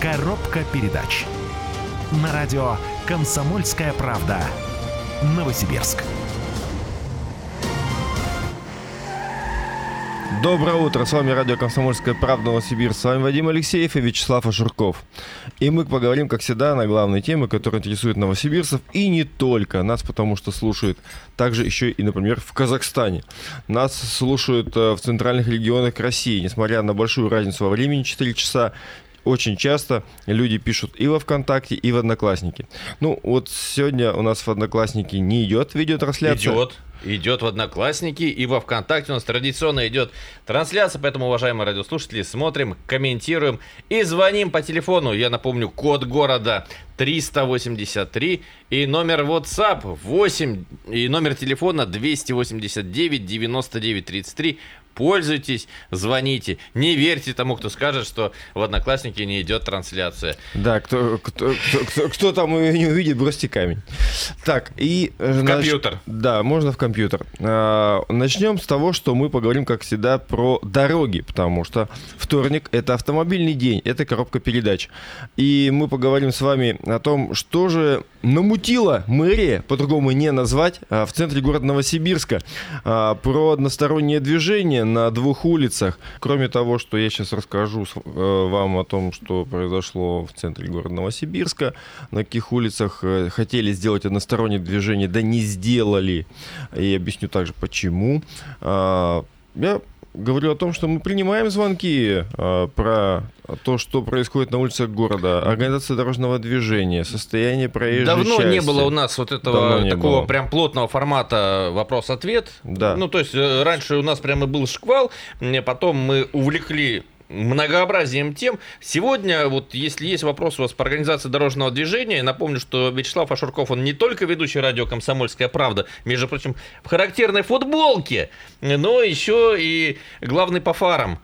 Коробка передач. На радио «Комсомольская правда». Новосибирск. Доброе утро, с вами радио «Комсомольская правда» Новосибирск. С вами Вадим Алексеев и Вячеслав Ашурков. И мы поговорим, как всегда, на главные темы, которые интересуют новосибирцев. И не только. Нас потому что слушают также еще и, например, в Казахстане. Нас слушают э, в центральных регионах России. Несмотря на большую разницу во времени, 4 часа, очень часто люди пишут и во ВКонтакте, и в Одноклассники. Ну, вот сегодня у нас в Одноклассники не идет видеотрансляция. Идет идет в Одноклассники, и во ВКонтакте у нас традиционно идет трансляция, поэтому, уважаемые радиослушатели, смотрим, комментируем и звоним по телефону. Я напомню, код города 383 и номер WhatsApp 8 и номер телефона 289 99 33 пользуйтесь, звоните. Не верьте тому, кто скажет, что в Одноклассники не идет трансляция. Да, кто, кто, кто, кто, кто там ее не увидит, бросьте камень. Так, и... Э, в нач... компьютер. Да, можно в компьютер. А, начнем с того, что мы поговорим, как всегда, про дороги, потому что вторник — это автомобильный день, это коробка передач. И мы поговорим с вами о том, что же намутила мэрия, по-другому не назвать, а, в центре города Новосибирска, а, про одностороннее движение на двух улицах. Кроме того, что я сейчас расскажу э, вам о том, что произошло в центре города Новосибирска, на каких улицах э, хотели сделать одностороннее движение, да не сделали. И объясню также почему. А, я говорю о том, что мы принимаем звонки э, про то, что происходит на улицах города, организация дорожного движения, состояние проезжей Давно части. не было у нас вот этого такого было. прям плотного формата вопрос-ответ. Да. Ну, то есть э, раньше у нас прямо был шквал, потом мы увлекли многообразием тем. Сегодня, вот если есть вопрос у вас по организации дорожного движения, напомню, что Вячеслав Ашурков, он не только ведущий радио «Комсомольская правда», между прочим, в характерной футболке, но еще и главный по фарам.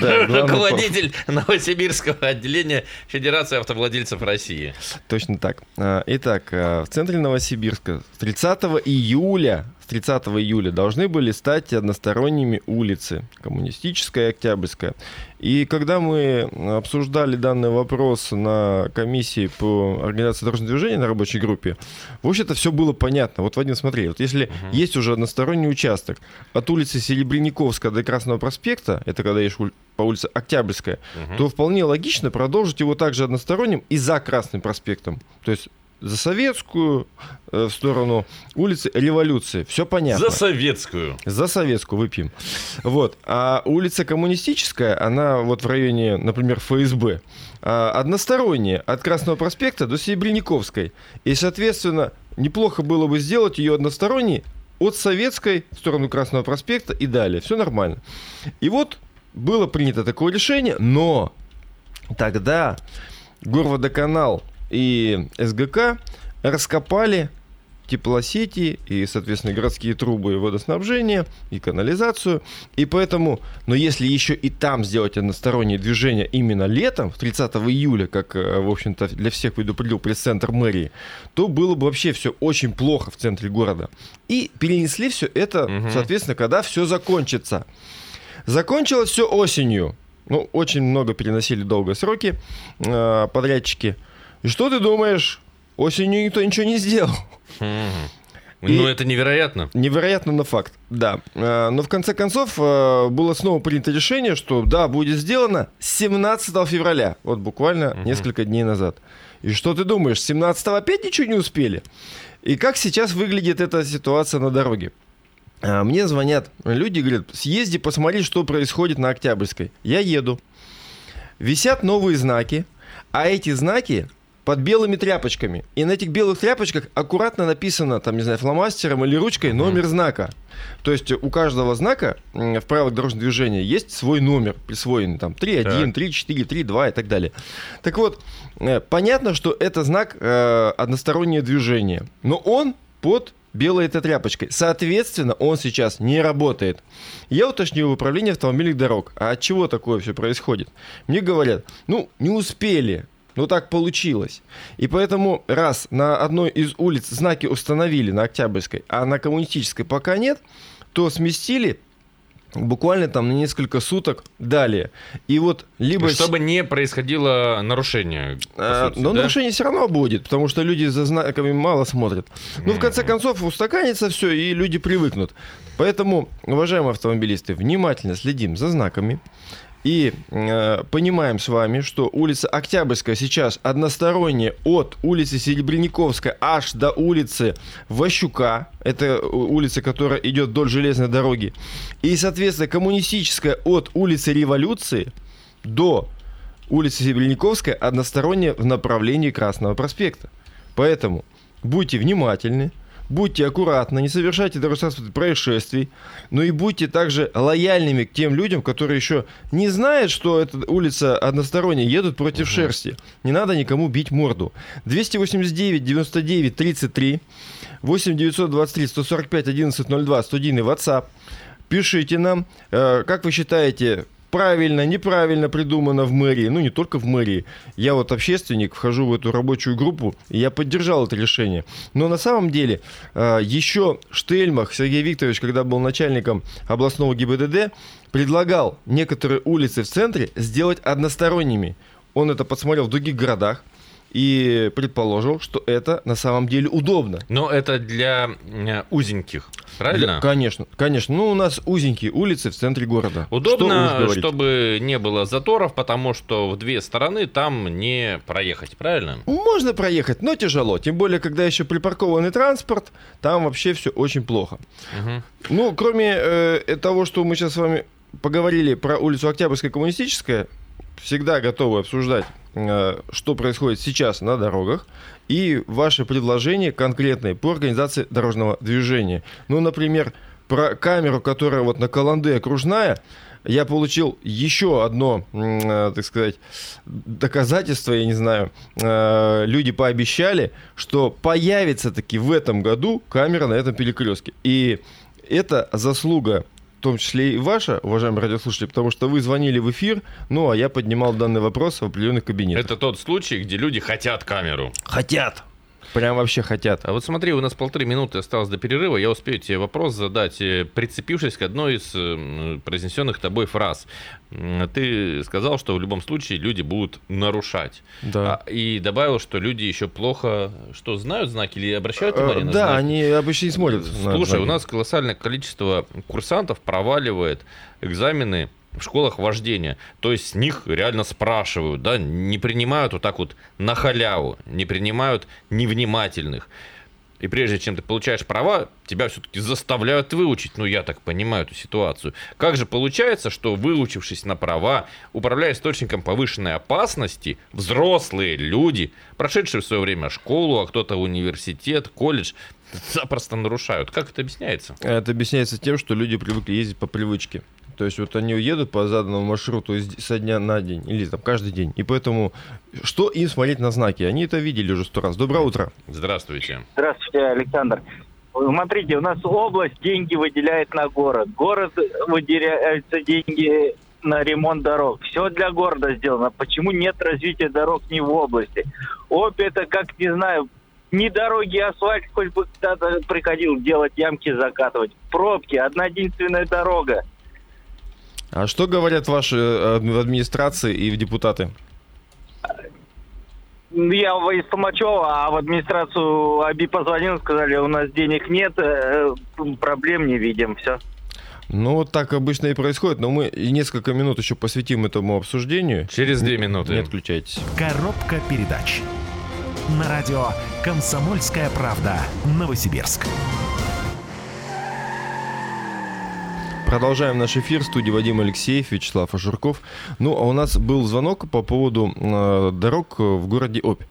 Да, Руководитель Новосибирского отделения Федерации автовладельцев России. Точно так. А, итак, а, в центре Новосибирска 30 июля 30 июля должны были стать односторонними улицы, Коммунистическая и Октябрьская. И когда мы обсуждали данный вопрос на комиссии по организации дорожного движения на рабочей группе, в общем-то все было понятно. Вот, Вадим, смотри, вот если uh-huh. есть уже односторонний участок от улицы Серебряниковская до Красного проспекта, это когда едешь по улице Октябрьская, uh-huh. то вполне логично продолжить его также односторонним и за Красным проспектом. То есть за советскую э, в сторону улицы Революции. Все понятно. За советскую. За советскую выпьем. Вот. А улица Коммунистическая, она вот в районе, например, ФСБ, а, односторонняя от Красного проспекта до Серебряниковской. И, соответственно, неплохо было бы сделать ее односторонней от Советской в сторону Красного проспекта и далее. Все нормально. И вот было принято такое решение, но тогда Горводоканал и СГК раскопали теплосети и, соответственно, городские трубы и водоснабжения, и канализацию. И поэтому, но если еще и там сделать одностороннее движение именно летом, 30 июля, как, э, в общем-то, для всех предупредил пресс-центр мэрии, то было бы вообще все очень плохо в центре города. И перенесли все это, угу. соответственно, когда все закончится. Закончилось все осенью. Ну, очень много переносили долго сроки э, подрядчики – и что ты думаешь? Осенью никто ничего не сделал. Ну, это невероятно. Невероятно, но факт, да. А, но в конце концов а, было снова принято решение, что да, будет сделано 17 февраля, вот буквально угу. несколько дней назад. И что ты думаешь, 17 опять ничего не успели? И как сейчас выглядит эта ситуация на дороге? А, мне звонят люди, говорят, съезди, посмотри, что происходит на Октябрьской. Я еду. Висят новые знаки, а эти знаки под белыми тряпочками. И на этих белых тряпочках аккуратно написано, там, не знаю, фломастером или ручкой номер mm-hmm. знака. То есть у каждого знака в правилах дорожного движения есть свой номер присвоенный, там 3.1, 3.4, 3.2 и так далее. Так вот, э, понятно, что это знак э, одностороннее движение, но он под белой этой тряпочкой. Соответственно, он сейчас не работает. Я уточнил в управлении автомобильных дорог. А от чего такое все происходит? Мне говорят, ну, не успели ну так получилось. И поэтому, раз на одной из улиц знаки установили на Октябрьской, а на Коммунистической пока нет, то сместили буквально там на несколько суток далее. И вот либо... Чтобы не происходило нарушение. А, сути, но да? нарушение все равно будет, потому что люди за знаками мало смотрят. Ну, в конце концов, устаканится все, и люди привыкнут. Поэтому, уважаемые автомобилисты, внимательно следим за знаками. И э, понимаем с вами, что улица Октябрьская сейчас односторонняя от улицы Серебряниковская аж до улицы Ващука. Это улица, которая идет вдоль железной дороги. И, соответственно, коммунистическая от улицы Революции до улицы Серебряниковская односторонняя в направлении Красного проспекта. Поэтому будьте внимательны, будьте аккуратны, не совершайте дорожно-транспортных происшествий, но и будьте также лояльными к тем людям, которые еще не знают, что эта улица односторонняя, едут против шерсти. Не надо никому бить морду. 289 99 33 8 923 145 11 02 студийный WhatsApp. Пишите нам, э, как вы считаете, правильно, неправильно придумано в мэрии, ну не только в мэрии. Я вот общественник, вхожу в эту рабочую группу, и я поддержал это решение. Но на самом деле э, еще Штельмах Сергей Викторович, когда был начальником областного ГИБДД, предлагал некоторые улицы в центре сделать односторонними. Он это подсмотрел в других городах и предположил, что это на самом деле удобно. Но это для э, узеньких, правильно? Для- конечно, конечно. Ну, у нас узенькие улицы в центре города. Что Удобно, говорить. чтобы не было заторов, потому что в две стороны там не проехать, правильно? Можно проехать, но тяжело. Тем более, когда еще припаркованный транспорт, там вообще все очень плохо. Мгм. Ну, кроме э, того, что мы сейчас с вами поговорили про улицу Октябрьская коммунистическая, всегда готовы обсуждать, э, что происходит сейчас на дорогах, и ваши предложения конкретные по организации дорожного движения. Ну, например, про камеру, которая вот на Каланде окружная, я получил еще одно, э, так сказать, доказательство, я не знаю. Э, Люди пообещали, что появится таки в этом году камера на этом перекрестке. И это заслуга том числе и ваша, уважаемые радиослушатели, потому что вы звонили в эфир, ну, а я поднимал данный вопрос в определенных кабинетах. Это тот случай, где люди хотят камеру. Хотят. Прям вообще хотят. А вот смотри, у нас полторы минуты осталось до перерыва. Я успею тебе вопрос задать, э, прицепившись к одной из э, произнесенных тобой фраз. Ты сказал, что в любом случае люди будут нарушать. Да. А, И добавил, что люди еще плохо, что знают знаки или обращают внимание Э, на Да, знаки? они обычно не смотрят. на Слушай, у нас колоссальное количество курсантов проваливает экзамены в школах вождения. То есть с них реально спрашивают, да, не принимают вот так вот на халяву, не принимают невнимательных. И прежде чем ты получаешь права, тебя все-таки заставляют выучить. Ну, я так понимаю эту ситуацию. Как же получается, что выучившись на права, управляя источником повышенной опасности, взрослые люди, прошедшие в свое время школу, а кто-то университет, колледж, запросто нарушают. Как это объясняется? Это объясняется тем, что люди привыкли ездить по привычке. То есть вот они едут по заданному маршруту из- со дня на день или там каждый день. И поэтому что им смотреть на знаки? Они это видели уже сто раз. Доброе утро. Здравствуйте. Здравствуйте, Александр. Смотрите, у нас область деньги выделяет на город. Город выделяются деньги на ремонт дорог. Все для города сделано. Почему нет развития дорог ни в области? Обь это как, не знаю, ни дороги, асфальт, хоть бы кто-то приходил делать ямки, закатывать. Пробки, одна единственная дорога. А что говорят ваши э, в администрации и в депутаты? Я из Толмачева, а в администрацию АБИ позвонил, сказали, у нас денег нет, э, проблем не видим, все. Ну, вот так обычно и происходит, но мы несколько минут еще посвятим этому обсуждению. Через две минуты. Не отключайтесь. Коробка передач. На радио «Комсомольская правда» Новосибирск. Продолжаем наш эфир. В студии Вадим Алексеев, Вячеслав Ажурков. Ну, а у нас был звонок по поводу э, дорог в городе Обь.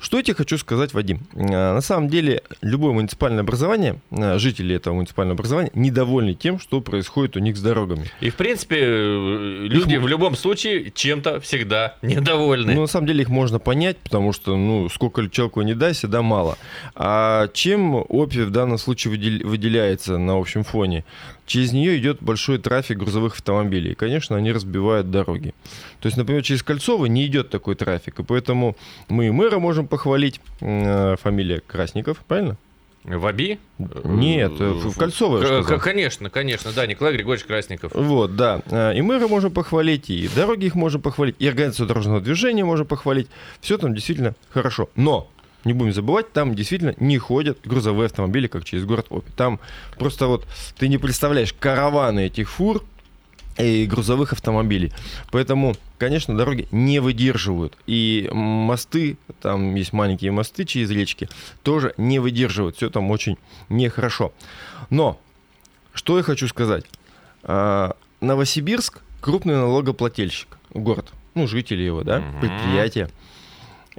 Что я тебе хочу сказать, Вадим? Э, на самом деле, любое муниципальное образование, э, жители этого муниципального образования недовольны тем, что происходит у них с дорогами. И, в принципе, э, люди в любом случае чем-то всегда недовольны. Ну, на самом деле их можно понять, потому что, ну, сколько человеку не дай, всегда мало. А чем Обь в данном случае выдел- выделяется на общем фоне? Через нее идет большой трафик грузовых автомобилей. И, конечно, они разбивают дороги. То есть, например, через Кольцово не идет такой трафик. И поэтому мы и мэра можем похвалить. Э, Фамилия Красников, правильно? В АБИ? Нет, э, в, Кольцово. Конечно, конечно, да, Николай Григорьевич Красников. Вот, да. Э, И мэра можем похвалить, и дороги их можем похвалить, и организацию дорожного движения можем похвалить. Все там действительно хорошо. Но не будем забывать, там действительно не ходят грузовые автомобили, как через город Обь. Там просто вот ты не представляешь караваны этих фур и грузовых автомобилей. Поэтому, конечно, дороги не выдерживают. И мосты, там есть маленькие мосты через речки, тоже не выдерживают. Все там очень нехорошо. Но, что я хочу сказать. А, Новосибирск крупный налогоплательщик, город, ну, жители его, да, Мгм. предприятия.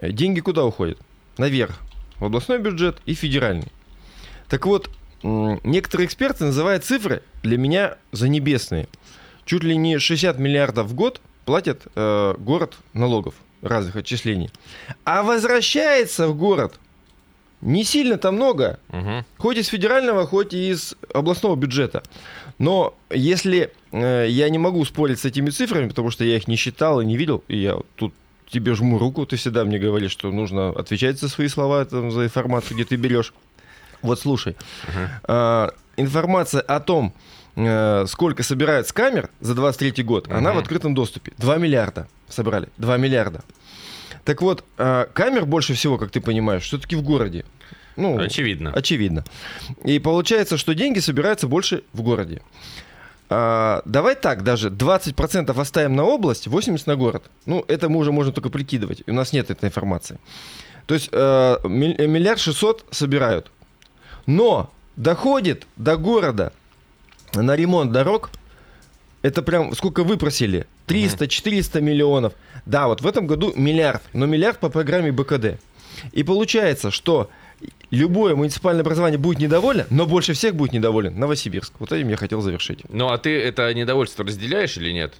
Деньги куда уходят? Наверх, в областной бюджет и федеральный. Так вот, некоторые эксперты называют цифры для меня занебесные. Чуть ли не 60 миллиардов в год платит э, город налогов разных отчислений. А возвращается в город не сильно-то много. Мгм. Хоть из федерального, хоть и из областного бюджета. Но если э, я не могу спорить с этими цифрами, потому что я их не считал и не видел, и я тут тебе жму руку, ты всегда мне говоришь, что нужно отвечать за свои слова, там, за информацию, где ты берешь. Вот слушай, а, информация о том, э, сколько собирают с камер за 23 год, она в открытом доступе. 2 миллиарда собрали. 2 миллиарда. Так вот, а, камер больше всего, как ты понимаешь, все-таки в городе. Ну, Очевидно. Очевидно. И получается, что деньги собираются больше в городе. А, давай так, даже 20% оставим на область, 80% на город. Ну, это мы уже можем только прикидывать. У нас нет этой информации. То есть э, э, миллиард шестьсот собирают. Но доходит до города на ремонт дорог, это прям сколько выпросили? 300-400 миллионов. Да, вот в этом году миллиард, но миллиард по программе БКД. И получается, что любое муниципальное образование будет недовольно, но больше всех будет недоволен Новосибирск. Вот этим я хотел завершить. Ну, а ты это недовольство разделяешь или нет?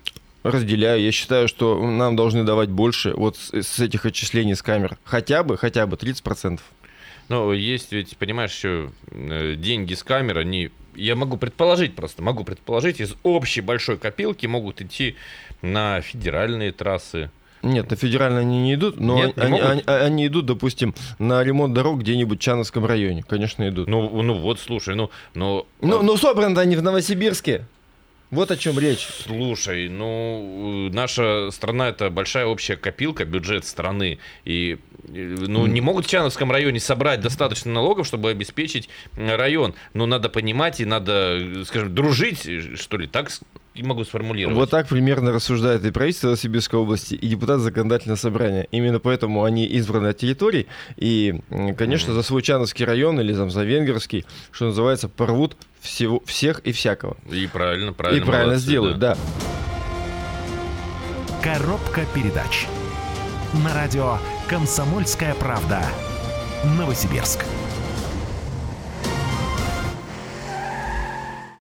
Разделяю. Я считаю, что нам должны давать больше вот с, с этих отчислений с камер. Хотя бы, хотя бы 30%. Ну, есть ведь, понимаешь, еще э, деньги с камер, они... Я могу предположить просто, могу предположить, из общей большой копилки могут идти на федеральные трассы. Нет, на федеральные они не идут, но Нет, не они, они- они идут, допустим, на ремонт дорог где-нибудь в Чановском районе. Конечно, идут. Ну, ну вот, слушай, ну, ну, Ну, ну собраны они в Новосибирске. Вот о чем речь. Слушай, ну, наша страна это большая общая копилка, бюджет страны. И, ну, не могут в Чановском районе собрать достаточно налогов, чтобы обеспечить район. Но надо понимать и надо, скажем, дружить, что ли, так могу сформулировать. Вот так примерно рассуждает и правительство Новосибирской области, и депутат законодательного собрания. Именно поэтому они избраны от территорий, и, конечно, за свой Чановский район или там, за Венгерский, что называется, порвут всего, всех и всякого. И правильно, правильно. и правильно молодцы, сделают, да. Коробка передач. На радио «Комсомольская правда». Новосибирск.